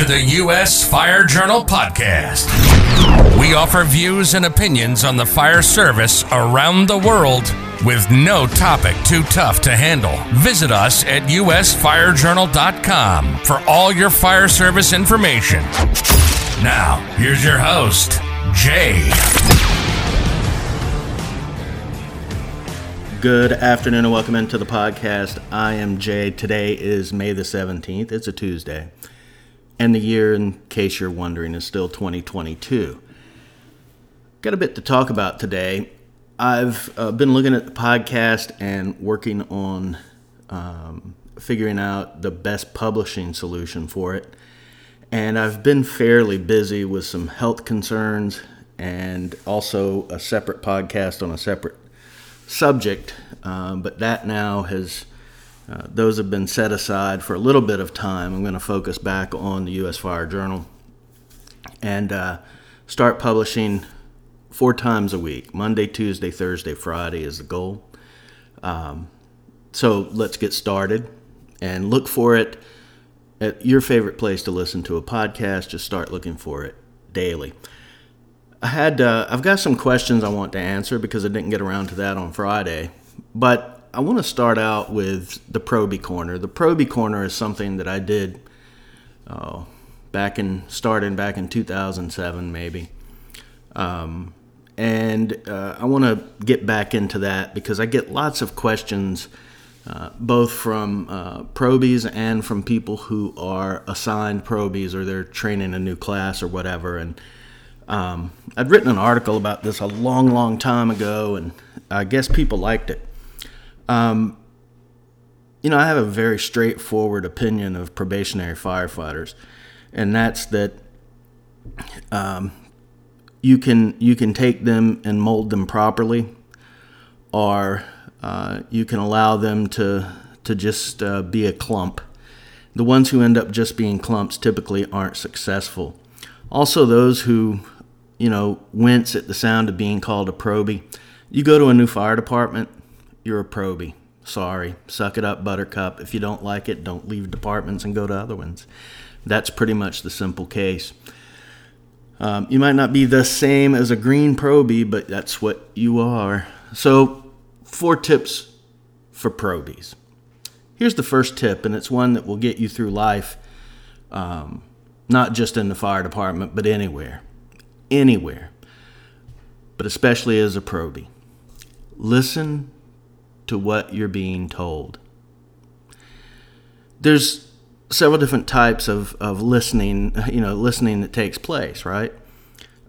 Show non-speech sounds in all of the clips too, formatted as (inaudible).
to the U.S. Fire Journal podcast. We offer views and opinions on the fire service around the world with no topic too tough to handle. Visit us at usfirejournal.com for all your fire service information. Now, here's your host, Jay. Good afternoon and welcome into the podcast. I am Jay. Today is May the 17th. It's a Tuesday. And the year, in case you're wondering, is still 2022. Got a bit to talk about today. I've uh, been looking at the podcast and working on um, figuring out the best publishing solution for it. And I've been fairly busy with some health concerns and also a separate podcast on a separate subject, um, but that now has, uh, those have been set aside for a little bit of time. I'm going to focus back on the U.S. Fire Journal and uh, start publishing four times a week Monday, Tuesday, Thursday, Friday is the goal. Um, so let's get started and look for it at your favorite place to listen to a podcast. Just start looking for it daily. I had uh, I've got some questions I want to answer because I didn't get around to that on Friday, but I want to start out with the Proby Corner. The Proby Corner is something that I did uh, back in starting back in 2007 maybe, um, and uh, I want to get back into that because I get lots of questions. Uh, both from uh, probies and from people who are assigned probies or they're training a new class or whatever. And um, I'd written an article about this a long, long time ago, and I guess people liked it. Um, you know, I have a very straightforward opinion of probationary firefighters, and that's that um, you can you can take them and mold them properly, or uh, you can allow them to to just uh, be a clump. The ones who end up just being clumps typically aren't successful. Also, those who you know, wince at the sound of being called a proby. You go to a new fire department, you're a proby. Sorry, suck it up, Buttercup. If you don't like it, don't leave departments and go to other ones. That's pretty much the simple case. Um, you might not be the same as a green proby, but that's what you are. So, four tips for probies. Here's the first tip, and it's one that will get you through life, um, not just in the fire department, but anywhere anywhere, but especially as a probie. Listen to what you're being told. There's several different types of, of listening, you know, listening that takes place, right?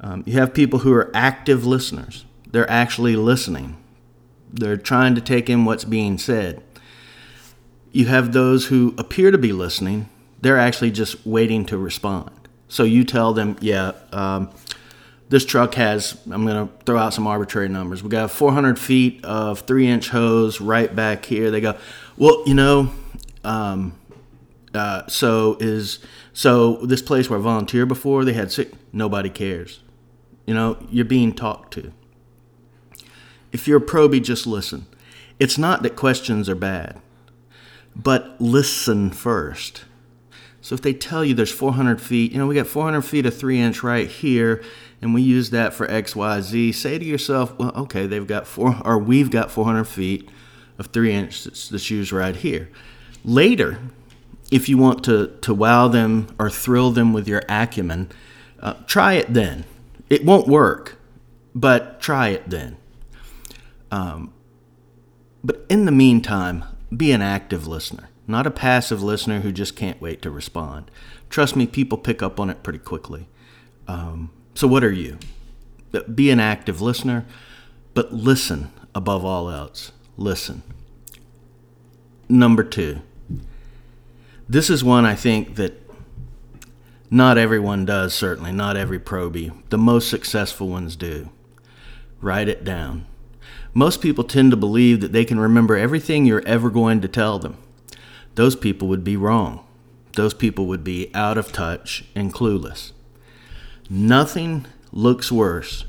Um, you have people who are active listeners. They're actually listening. They're trying to take in what's being said. You have those who appear to be listening. They're actually just waiting to respond. So you tell them, yeah, um, this truck has, I'm going to throw out some arbitrary numbers. We got 400 feet of three inch hose right back here. They go, well, you know, um, uh, so is, so this place where I volunteered before, they had six, nobody cares. You know, you're being talked to. If you're a probie, just listen. It's not that questions are bad, but listen first. So if they tell you there's 400 feet, you know, we got 400 feet of three inch right here, and we use that for XYZ, say to yourself, well, okay, they've got four, or we've got 400 feet of three inch that's used right here. Later, if you want to, to wow them or thrill them with your acumen, uh, try it then. It won't work, but try it then. Um, but in the meantime, be an active listener, not a passive listener who just can't wait to respond. Trust me, people pick up on it pretty quickly. Um, so, what are you? Be an active listener, but listen above all else. Listen. Number two, this is one I think that not everyone does, certainly, not every probie. The most successful ones do. Write it down. Most people tend to believe that they can remember everything you're ever going to tell them. Those people would be wrong. Those people would be out of touch and clueless. Nothing looks worse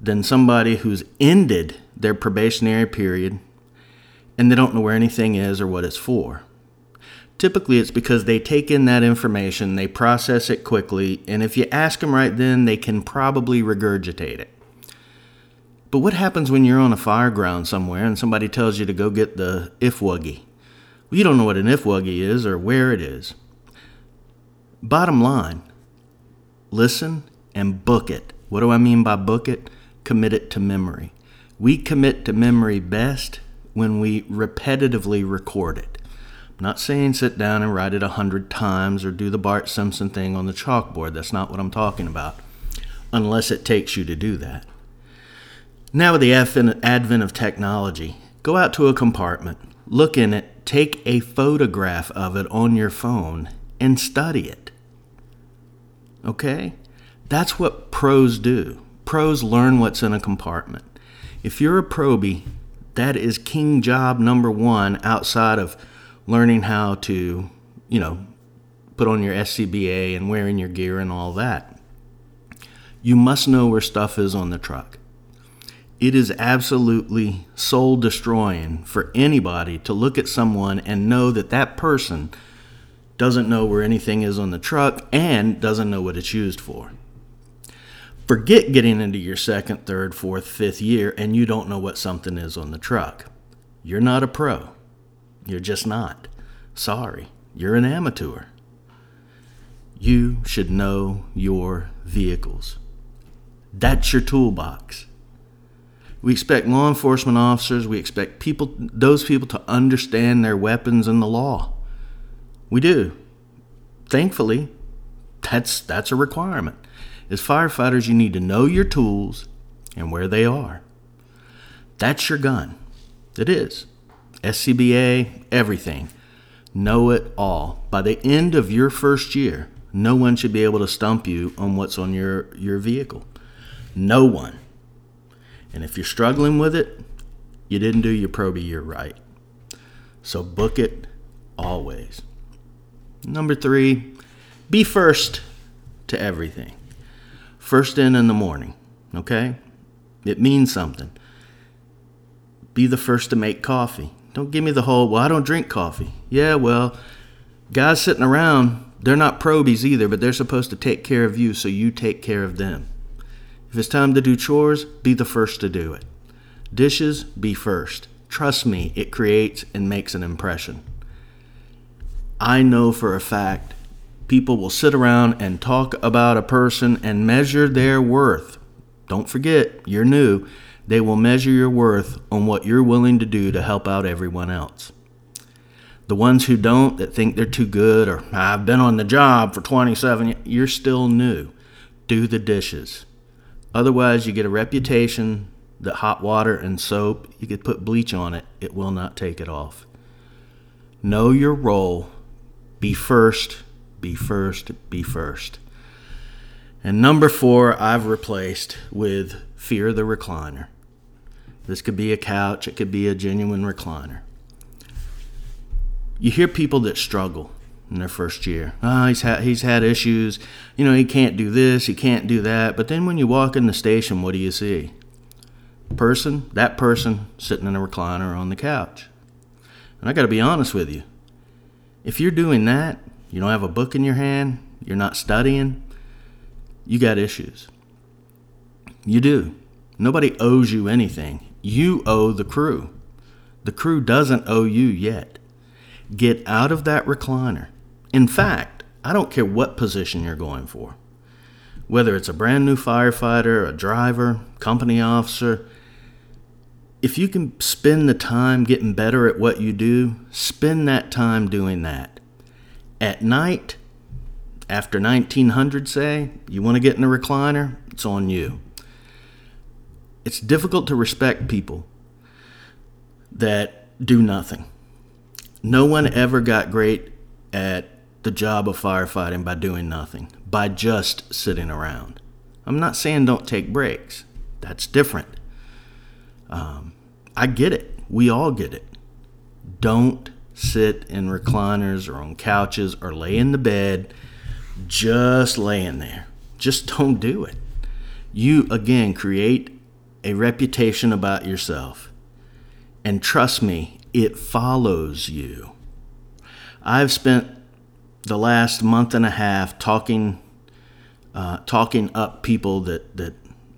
than somebody who's ended their probationary period and they don't know where anything is or what it's for. Typically, it's because they take in that information, they process it quickly, and if you ask them right then, they can probably regurgitate it. But what happens when you're on a fire ground somewhere and somebody tells you to go get the ifwuggy? Well, you don't know what an ifwuggy is or where it is. Bottom line, listen and book it. What do I mean by book it? Commit it to memory. We commit to memory best when we repetitively record it. I'm not saying sit down and write it a hundred times or do the Bart Simpson thing on the chalkboard. That's not what I'm talking about, unless it takes you to do that. Now, with the advent of technology, go out to a compartment, look in it, take a photograph of it on your phone, and study it. Okay? That's what pros do. Pros learn what's in a compartment. If you're a probie, that is king job number one outside of learning how to, you know, put on your SCBA and wearing your gear and all that. You must know where stuff is on the truck. It is absolutely soul destroying for anybody to look at someone and know that that person doesn't know where anything is on the truck and doesn't know what it's used for. Forget getting into your second, third, fourth, fifth year and you don't know what something is on the truck. You're not a pro. You're just not. Sorry, you're an amateur. You should know your vehicles. That's your toolbox. We expect law enforcement officers, we expect people those people to understand their weapons and the law. We do. Thankfully, that's that's a requirement. As firefighters, you need to know your tools and where they are. That's your gun. It is. SCBA, everything. Know it all. By the end of your first year, no one should be able to stump you on what's on your, your vehicle. No one. And if you're struggling with it, you didn't do your probie year right. So book it always. Number three, be first to everything. First in in the morning, okay? It means something. Be the first to make coffee. Don't give me the whole, well, I don't drink coffee. Yeah, well, guys sitting around, they're not probies either, but they're supposed to take care of you, so you take care of them. If it's time to do chores, be the first to do it. Dishes, be first. Trust me, it creates and makes an impression. I know for a fact people will sit around and talk about a person and measure their worth. Don't forget, you're new. They will measure your worth on what you're willing to do to help out everyone else. The ones who don't, that think they're too good, or I've been on the job for 27 years, you're still new. Do the dishes. Otherwise, you get a reputation that hot water and soap, you could put bleach on it, it will not take it off. Know your role. Be first, be first, be first. And number four, I've replaced with fear the recliner. This could be a couch, it could be a genuine recliner. You hear people that struggle in their first year. Oh, he's he's had issues. You know, he can't do this, he can't do that. But then when you walk in the station, what do you see? Person, that person sitting in a recliner on the couch. And I got to be honest with you. If you're doing that, you don't have a book in your hand, you're not studying, you got issues. You do. Nobody owes you anything. You owe the crew. The crew doesn't owe you yet. Get out of that recliner. In fact, I don't care what position you're going for. Whether it's a brand new firefighter, a driver, company officer, if you can spend the time getting better at what you do, spend that time doing that. At night, after 1900, say, you want to get in a recliner, it's on you it's difficult to respect people that do nothing. No one ever got great at the job of firefighting by doing nothing, by just sitting around. I'm not saying don't take breaks, that's different. Um, I get it. We all get it. Don't sit in recliners or on couches or lay in the bed just laying there. Just don't do it. You, again, create a reputation about yourself. And trust me, it follows you. I've spent the last month and a half talking uh, talking up people that, that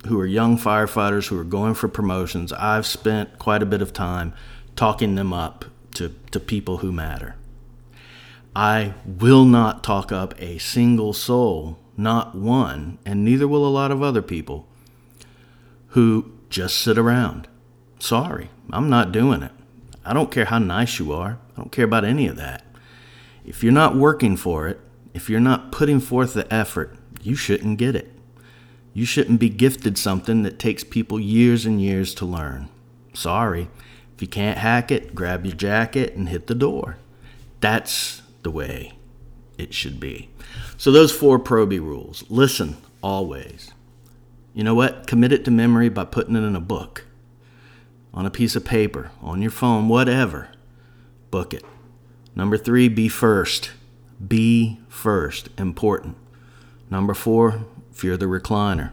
who are young firefighters who are going for promotions. I've spent quite a bit of time talking them up to, to people who matter. I will not talk up a single soul, not one, and neither will a lot of other people who just sit around. Sorry, I'm not doing it. I don't care how nice you are. I don't care about any of that. If you're not working for it, if you're not putting forth the effort, you shouldn't get it. You shouldn't be gifted something that takes people years and years to learn. Sorry. If you can't hack it, grab your jacket and hit the door. That's the way it should be. So, those four Proby rules listen always. You know what? Commit it to memory by putting it in a book, on a piece of paper, on your phone, whatever. Book it. Number three, be first. Be first. Important. Number four, fear the recliner,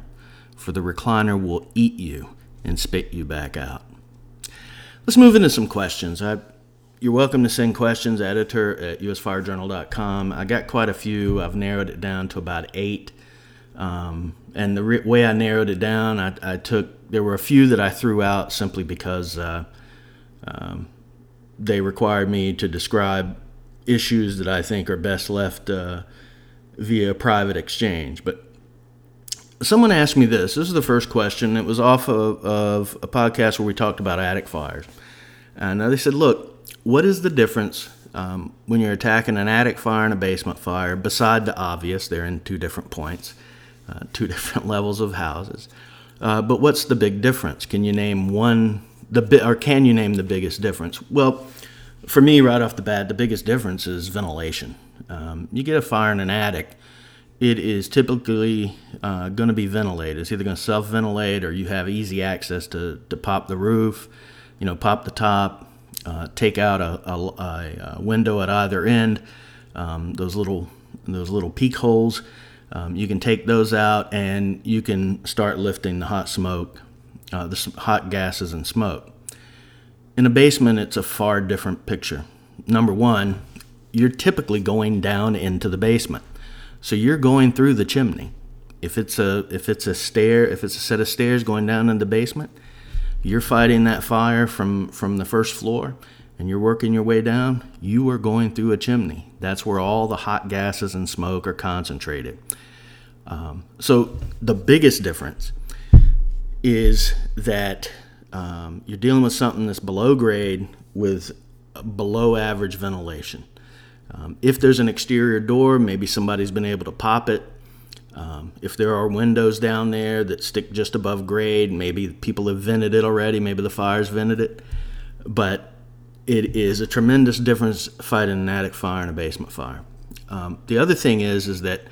for the recliner will eat you and spit you back out. Let's move into some questions. I, you're welcome to send questions, editor at usfirejournal.com. I got quite a few. I've narrowed it down to about eight. Um, and the re- way I narrowed it down, I, I, took, there were a few that I threw out simply because uh, um, they required me to describe issues that I think are best left uh, via private exchange. But someone asked me this. This is the first question. It was off of, of a podcast where we talked about attic fires. And they said, look, what is the difference um, when you're attacking an attic fire and a basement fire, beside the obvious, they're in two different points, uh, two (laughs) different levels of houses. Uh, but what's the big difference? Can you name one, the or can you name the biggest difference? Well, for me, right off the bat, the biggest difference is ventilation. Um, you get a fire in an attic, it is typically uh, going to be ventilated. It's either going to self ventilate or you have easy access to, to pop the roof, you know, pop the top, uh, take out a, a, a, window at either end, um, those little those little peak holes. Um, you can take those out and you can start lifting the hot smoke, uh, the hot gases and smoke. In a basement, it's a far different picture. Number one, you're typically going down into the basement. So you're going through the chimney. If it's a if it's a stair, if it's a set of stairs going down in the basement, you're fighting that fire from from the first floor and you're working your way down, you are going through a chimney. That's where all the hot gases and smoke are concentrated. Um, so the biggest difference is that um, you're dealing with something that's below grade with below average ventilation. Um, if there's an exterior door, maybe somebody's been able to pop it. Um, if there are windows down there that stick just above grade, maybe people have vented it already, maybe the fire's vented it. But it is a tremendous difference fighting an attic fire and a basement fire. Um, the other thing is, is that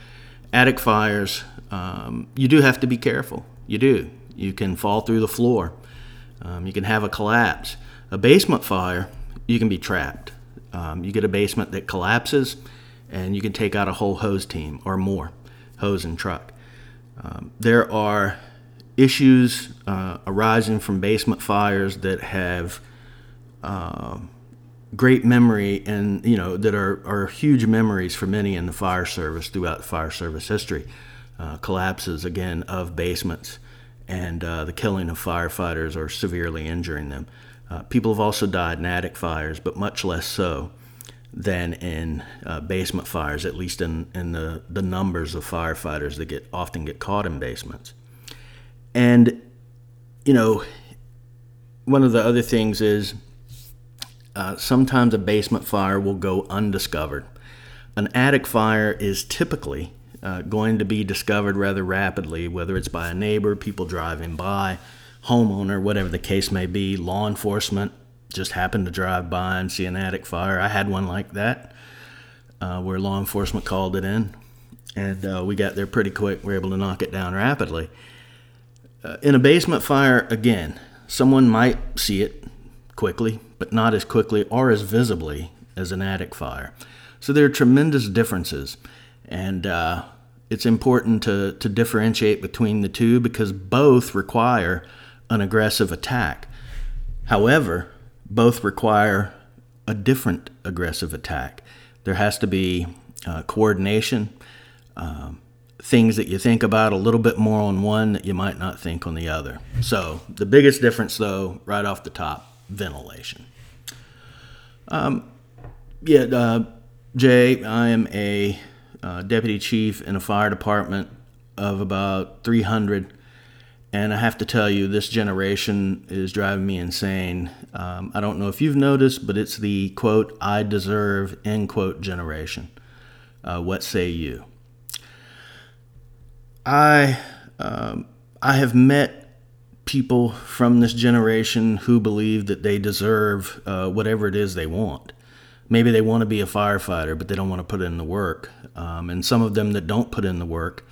attic fires, um, you do have to be careful. You do. You can fall through the floor. Um, you can have a collapse. A basement fire, you can be trapped. Um, you get a basement that collapses, and you can take out a whole hose team or more, hose and truck. Um, there are issues uh, arising from basement fires that have uh, great memory and you know that are, are huge memories for many in the fire service throughout fire service history. Uh, collapses again of basements and uh, the killing of firefighters or severely injuring them. Uh, people have also died in attic fires, but much less so than in uh, basement fires, at least in, in the, the numbers of firefighters that get often get caught in basements. And, you know, one of the other things is uh, sometimes a basement fire will go undiscovered. An attic fire is typically uh, going to be discovered rather rapidly, whether it's by a neighbor, people driving by, homeowner, whatever the case may be, law enforcement just happened to drive by and see an attic fire. I had one like that uh, where law enforcement called it in, and uh, we got there pretty quick. We were able to knock it down rapidly. Uh, in a basement fire, again, someone might see it quickly, but not as quickly or as visibly as an attic fire. So there are tremendous differences, and uh, it's important to, to differentiate between the two because both require an aggressive attack. However, both require a different aggressive attack. There has to be uh, coordination, um, things that you think about a little bit more on one that you might not think on the other. So, the biggest difference, though, right off the top ventilation. Um, yeah, uh, Jay, I am a uh, deputy chief in a fire department of about 300 and I have to tell you, this generation is driving me insane. Um, I don't know if you've noticed, but it's the quote, I deserve, end quote, generation. Uh, what say you? I, um, I have met people from this generation who believe that they deserve uh, whatever it is they want. Maybe they want to be a firefighter, but they don't want to put in the work. Um, and some of them that don't put in the work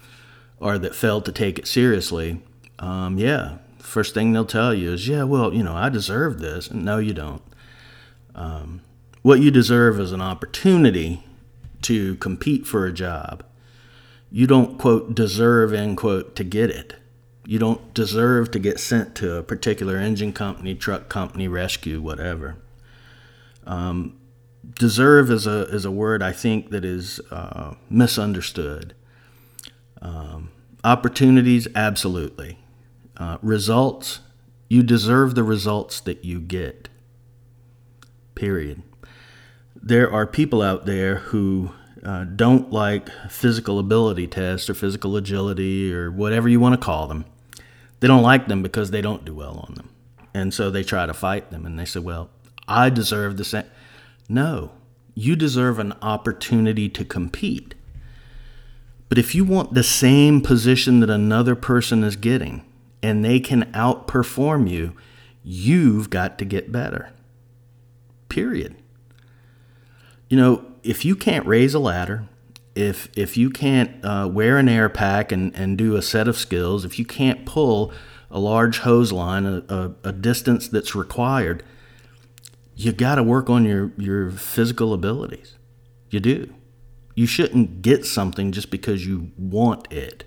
or that fail to take it seriously um, yeah, first thing they'll tell you is, yeah, well, you know, I deserve this. no, you don't. Um, what you deserve is an opportunity to compete for a job. You don't, quote, deserve, end quote, to get it. You don't deserve to get sent to a particular engine company, truck company, rescue, whatever. Um, deserve is a, is a word I think that is uh, misunderstood. Um, opportunities, absolutely. Uh, results, you deserve the results that you get. Period. There are people out there who uh, don't like physical ability tests or physical agility or whatever you want to call them. They don't like them because they don't do well on them. And so they try to fight them and they say, well, I deserve the same. No, you deserve an opportunity to compete. But if you want the same position that another person is getting, and they can outperform you, you've got to get better. Period. You know, if you can't raise a ladder, if if you can't uh, wear an air pack and, and do a set of skills, if you can't pull a large hose line a, a, a distance that's required, you got to work on your, your physical abilities. You do. You shouldn't get something just because you want it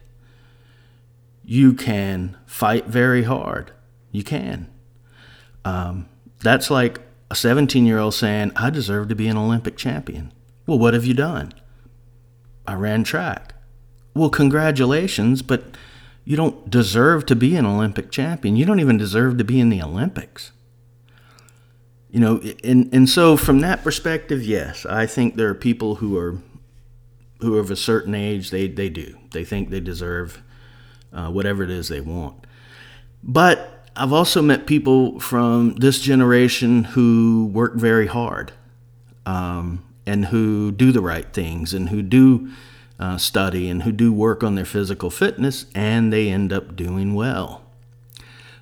you can fight very hard. You can. Um, that's like a 17 year old saying, I deserve to be an Olympic champion. Well, what have you done? I ran track. Well, congratulations, but you don't deserve to be an Olympic champion. You don't even deserve to be in the Olympics. You know, and, and so from that perspective, yes, I think there are people who are who are of a certain age, they, they do. They think they deserve uh, whatever it is they want. But I've also met people from this generation who work very hard um, and who do the right things and who do uh, study and who do work on their physical fitness and they end up doing well.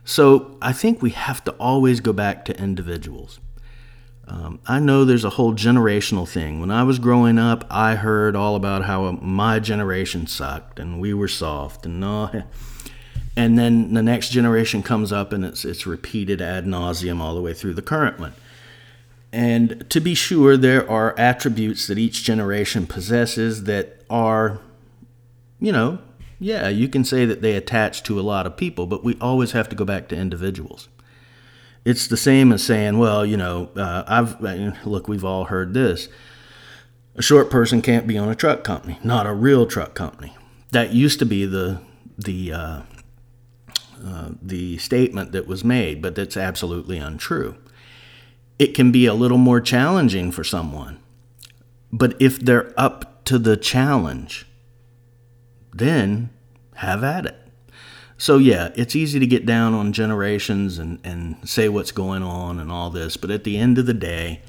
So I think we have to always go back to individuals. Um, I know there's a whole generational thing. When I was growing up, I heard all about how my generation sucked and we were soft and no. (laughs) And then the next generation comes up and it's it's repeated ad nauseum all the way through the current one. And to be sure, there are attributes that each generation possesses that are, you know, yeah, you can say that they attach to a lot of people, but we always have to go back to individuals it's the same as saying, well, you know, uh, I've look, we've all heard this. A short person can't be on a truck company, not a real truck company. That used to be the the uh, uh, the statement that was made, but that's absolutely untrue. It can be a little more challenging for someone, but if they're up to the challenge, then have at it. So, yeah, it's easy to get down on generations and, and say what's going on and all this, but at the end of the day,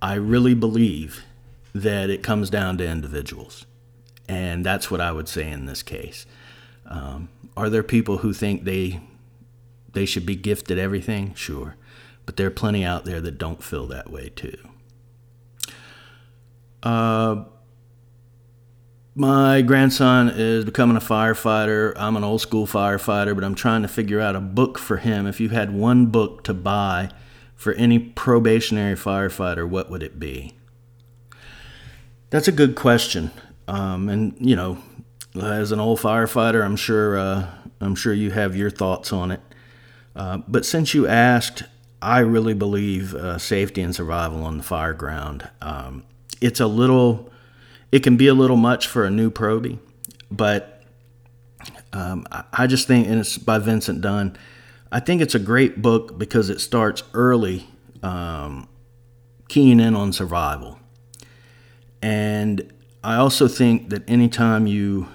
I really believe that it comes down to individuals. And that's what I would say in this case. Um, are there people who think they they should be gifted everything? Sure. But there are plenty out there that don't feel that way too. Uh, my grandson is becoming a firefighter. I'm an old school firefighter, but I'm trying to figure out a book for him. If you had one book to buy for any probationary firefighter, what would it be? That's a good question. Um, and you know, as an old firefighter, I'm sure uh, I'm sure you have your thoughts on it. Uh, but since you asked, I really believe uh, safety and survival on the fire ground. Um, it's a little, it can be a little much for a new probie, but um, I, just think, and it's by Vincent Dunn. I think it's a great book because it starts early, um, keying in on survival. And I also think that anytime you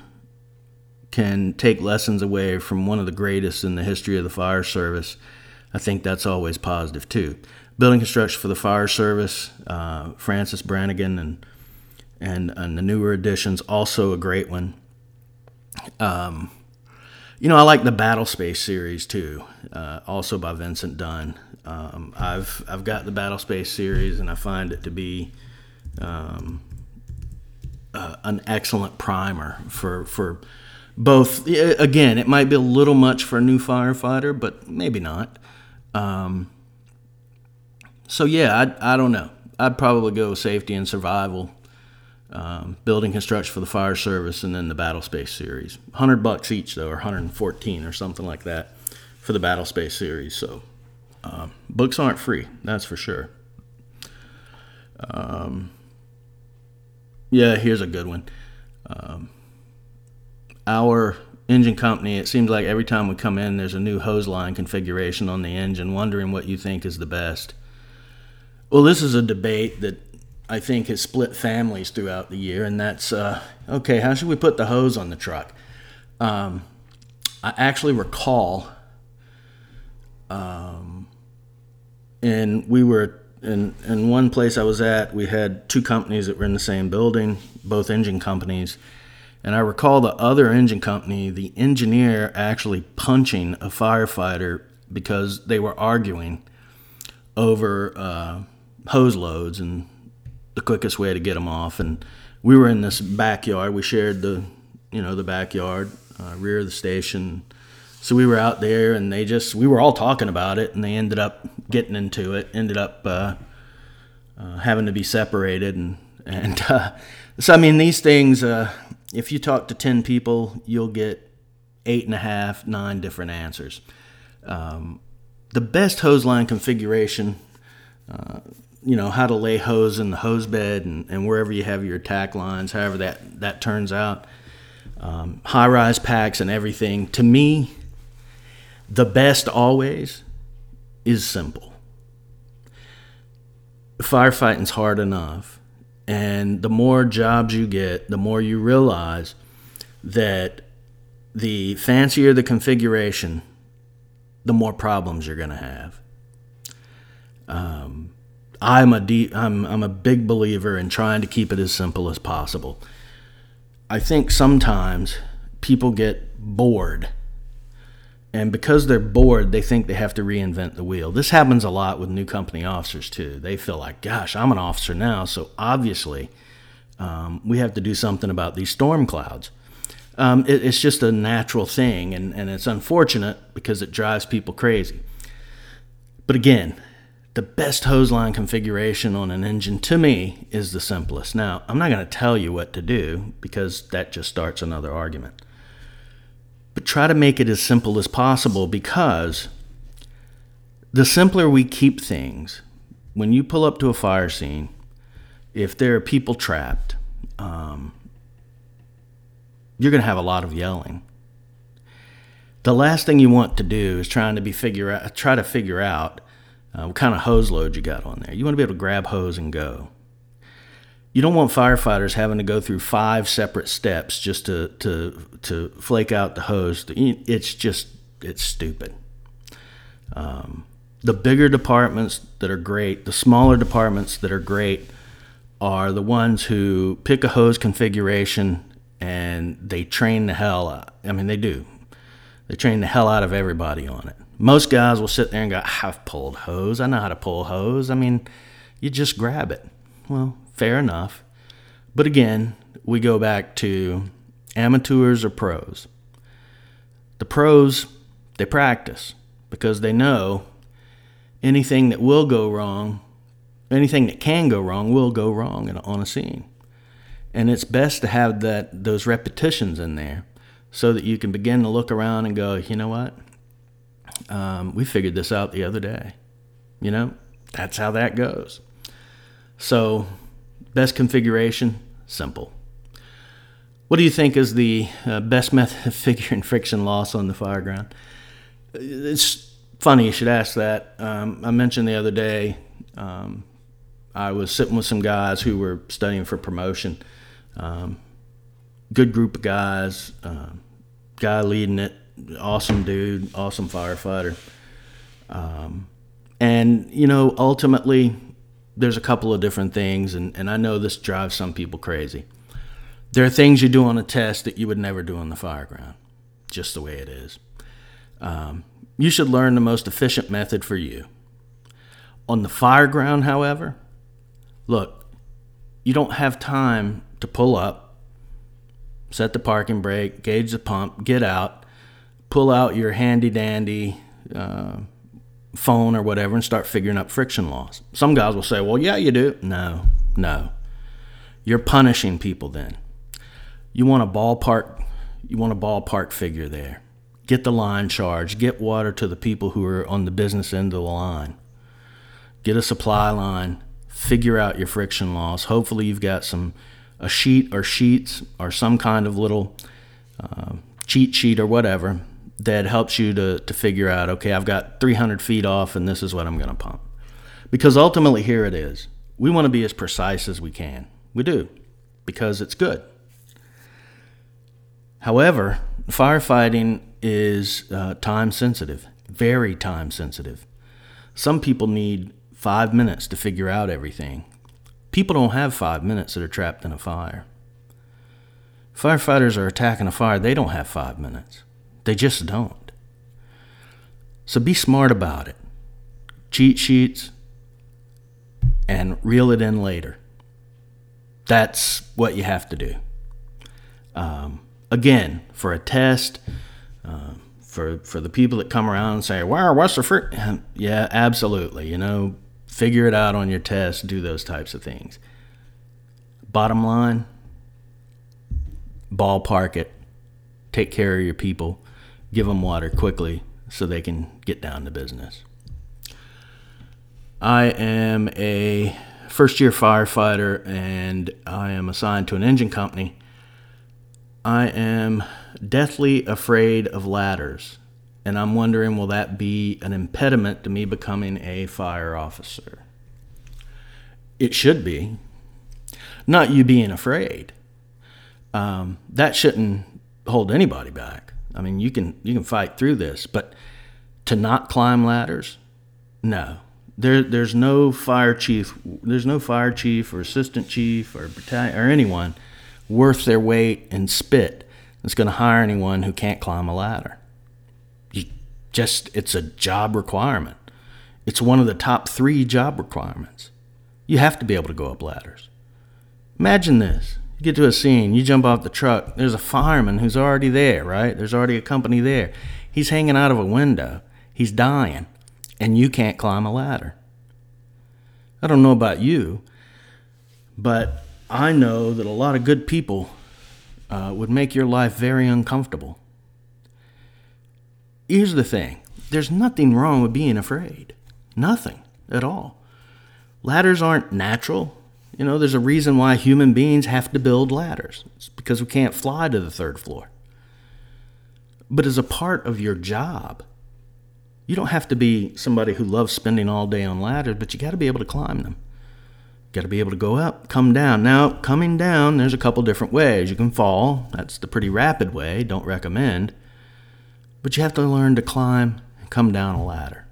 can take lessons away from one of the greatest in the history of the fire service, I think that's always positive too. Building construction for the fire service, uh, Francis Brannigan and, and and the newer editions, also a great one. Um, you know, I like the Battle Space series too, uh, also by Vincent Dunn. Um, I've I've got the Battle Space series, and I find it to be um, uh, an excellent primer for for both. Again, it might be a little much for a new firefighter, but maybe not. Um, so yeah, I I don't know. I'd probably go safety and survival um, building construction for the fire service, and then the battle space series. 100 bucks each though, or 114 or something like that for the battle space series. So um, books aren't free, that's for sure. Um, yeah, here's a good one. Um, our engine company, it seems like every time we come in, there's a new hose line configuration on the engine, wondering what you think is the best. Well, this is a debate that I think has split families throughout the year, and that's uh, okay. How should we put the hose on the truck? Um, I actually recall, um, and we were in in one place I was at. We had two companies that were in the same building, both engine companies, and I recall the other engine company, the engineer actually punching a firefighter because they were arguing over uh, hose loads and the quickest way to get them off. And we were in this backyard. We shared the, you know, the backyard, uh, rear of the station. So we were out there, and they just we were all talking about it, and they ended up getting into it. Ended up uh, uh, having to be separated, and and (laughs) uh, so I mean these things. Uh, if you talk to ten people, you'll get eight and a half, nine different answers. Um, the best hose line configuration uh, you know how to lay hose in the hose bed and, and wherever you have your attack lines however that that turns out. Um, high rise packs and everything. To me the best always is simple. Firefighting's hard enough and the more jobs you get the more you realize that the fancier the configuration the more problems you're going to have. Um, I'm a deep, I'm I'm a big believer in trying to keep it as simple as possible. I think sometimes people get bored. And because they're bored, they think they have to reinvent the wheel. This happens a lot with new company officers too. They feel like, gosh, I'm an officer now, so obviously um, we have to do something about these storm clouds. Um, it, it's just a natural thing, and, and it's unfortunate because it drives people crazy. But again, the best hose line configuration on an engine to me is the simplest. Now, I'm not going to tell you what to do because that just starts another argument. But try to make it as simple as possible because the simpler we keep things, when you pull up to a fire scene, if there are people trapped, um, you're going to have a lot of yelling. The last thing you want to do is trying to be figure out, try to figure out uh, what kind of hose load you got on there. You want to be able to grab hose and go. You don't want firefighters having to go through five separate steps just to to to flake out the hose. It's just it's stupid. Um, the bigger departments that are great, the smaller departments that are great, are the ones who pick a hose configuration and they train the hell out. I mean, they do. They train the hell out of everybody on it. Most guys will sit there and go, I've pulled hose. I know how to pull hose. I mean, you just grab it. Well, fair enough. But again, we go back to amateurs or pros. The pros, they practice because they know anything that will go wrong, anything that can go wrong, will go wrong on a scene. And it's best to have that those repetitions in there so that you can begin to look around and go, you know what? Um, we figured this out the other day. You know, that's how that goes. So Best configuration? Simple. What do you think is the uh, best method of (laughs) figuring friction loss on the fire ground? It's funny you should ask that. Um, I mentioned the other day um, I was sitting with some guys who were studying for promotion. Um, good group of guys, uh, guy leading it, awesome dude, awesome firefighter. Um, and, you know, ultimately, there's a couple of different things, and, and I know this drives some people crazy. There are things you do on a test that you would never do on the fire ground, just the way it is. Um, you should learn the most efficient method for you. On the fire ground, however, look, you don't have time to pull up, set the parking brake, gauge the pump, get out, pull out your handy dandy uh, phone or whatever and start figuring up friction loss. Some guys will say, well, yeah, you do. No, no. You're punishing people then. You want a ballpark, you want a ballpark figure there. Get the line charge, get water to the people who are on the business end of the line. Get a supply line, figure out your friction loss. Hopefully, you've got some a sheet or sheets or some kind of little uh, cheat sheet or whatever that helps you to, to figure out okay, I've got 300 feet off and this is what I'm going to pump. Because ultimately, here it is. We want to be as precise as we can. We do, because it's good. However, firefighting is uh, time sensitive, very time sensitive. Some people need five minutes to figure out everything. People don't have five minutes that are trapped in a fire. Firefighters are attacking a fire, they don't have five minutes. They just don't. So be smart about it. Cheat sheets and reel it in later. That's what you have to do. Um, again, for a test, uh, for for the people that come around and say, "Wow, what's the fruit?" (laughs) Yeah, absolutely. You know, figure it out on your test, do those types of things. Bottom line, ballpark it, take care of your people, give them water quickly so they can get down to business. I am a first year firefighter and I am assigned to an engine company. I am deathly afraid of ladders and I'm wondering will that be an impediment to me becoming a fire officer? It should be. Not you being afraid. Um, that shouldn't hold anybody back. I mean, you can you can fight through this, but to not climb ladders, no. There, there's no fire chief. There's no fire chief or assistant chief or battalion or anyone worth their weight in spit that's going to hire anyone who can't climb a ladder You just it's a job requirement. It's one of the top three job requirements. You have to be able to go up ladders. Imagine this. You get to a scene, you jump off the truck, there's a fireman who's already there, right? There's already a company there. He's hanging out of a window, he's dying, and you can't climb a ladder. I don't know about you, but I know that a lot of good people uh, would make your life very uncomfortable here's the thing there's nothing wrong with being afraid. Nothing at all. Ladders aren't natural. You know, there's a reason why human beings have to build ladders. It's because we can't fly to the third floor. But as a part of your job, you don't have to be somebody who loves spending all day on ladders, but you got to be able to climb them. Got to be able to go up, come down. Now, coming down, there's a couple different ways. You can fall. That's the pretty rapid way. Don't recommend. But you have to learn to climb and come down a ladder.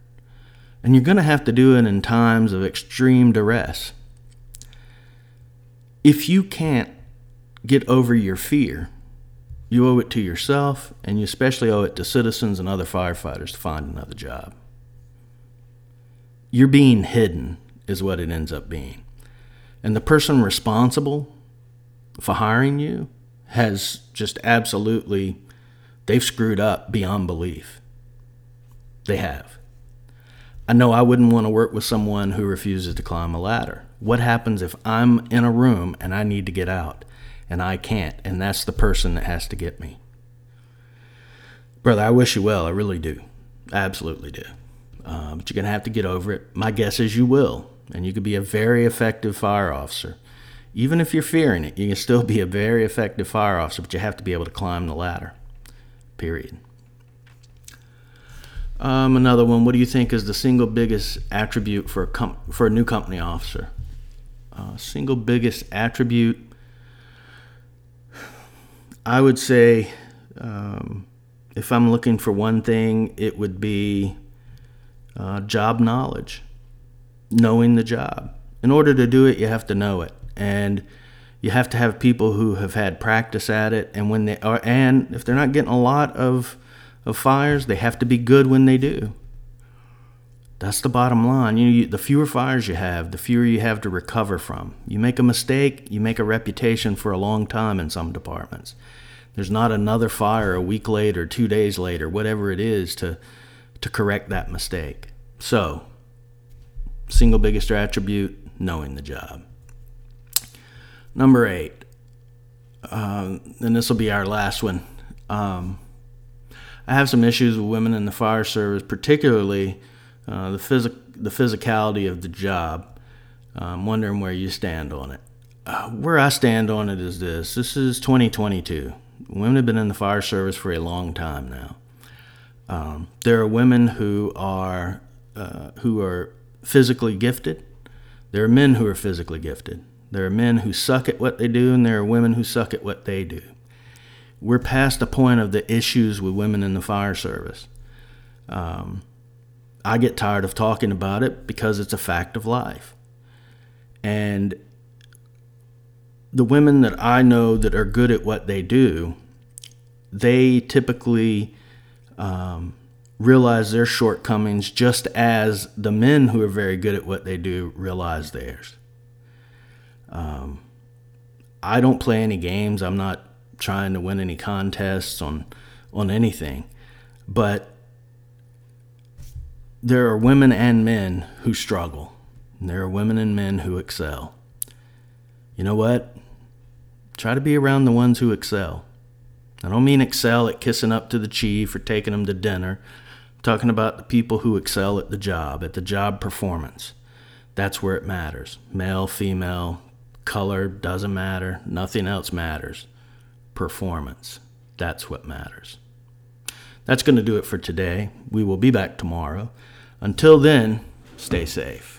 And you're going to have to do it in times of extreme duress. If you can't get over your fear, you owe it to yourself, and you especially owe it to citizens and other firefighters to find another job. You're being hidden, is what it ends up being. And the person responsible for hiring you has just absolutely They've screwed up beyond belief. They have. I know I wouldn't want to work with someone who refuses to climb a ladder. What happens if I'm in a room and I need to get out and I can't, and that's the person that has to get me? Brother, I wish you well. I really do. I absolutely do. Uh, but you're going to have to get over it. My guess is you will. And you could be a very effective fire officer, Even if you're fearing it, you can still be a very effective fire officer, but you have to be able to climb the ladder. Period. Um, another one. What do you think is the single biggest attribute for a com- for a new company officer? Uh, single biggest attribute. I would say, um, if I'm looking for one thing, it would be uh, job knowledge, knowing the job. In order to do it, you have to know it and you have to have people who have had practice at it and when they are and if they're not getting a lot of of fires they have to be good when they do. That's the bottom line. You, you the fewer fires you have the fewer you have to recover from. You make a mistake you make a reputation for a long time in some departments. There's not another fire a week later two days later whatever it is to to correct that mistake. So single biggest attribute knowing the job. Number eight, um, and this will be our last one. Um, I have some issues with women in the fire service, particularly uh, the, phys- the physicality of the job. I'm wondering where you stand on it. Uh, where I stand on it is this this is 2022. Women have been in the fire service for a long time now. Um, there are women who are uh, who are physically gifted. There are men who are physically gifted. There are men who suck at what they do, and there are women who suck at what they do. We're past the point of the issues with women in the fire service. Um, I get tired of talking about it because it's a fact of life. And the women that I know that are good at what they do, they typically um, realize their shortcomings just as the men who are very good at what they do realize theirs. Um, I don't play any games. I'm not trying to win any contests on on anything, but there are women and men who struggle. And there are women and men who excel. You know what? Try to be around the ones who excel. I don't mean excel at kissing up to the chief or taking them to dinner. I'm talking about the people who excel at the job, at the job performance. That's where it matters. Male, female, Color doesn't matter. Nothing else matters. Performance. That's what matters. That's going to do it for today. We will be back tomorrow. Until then, stay safe.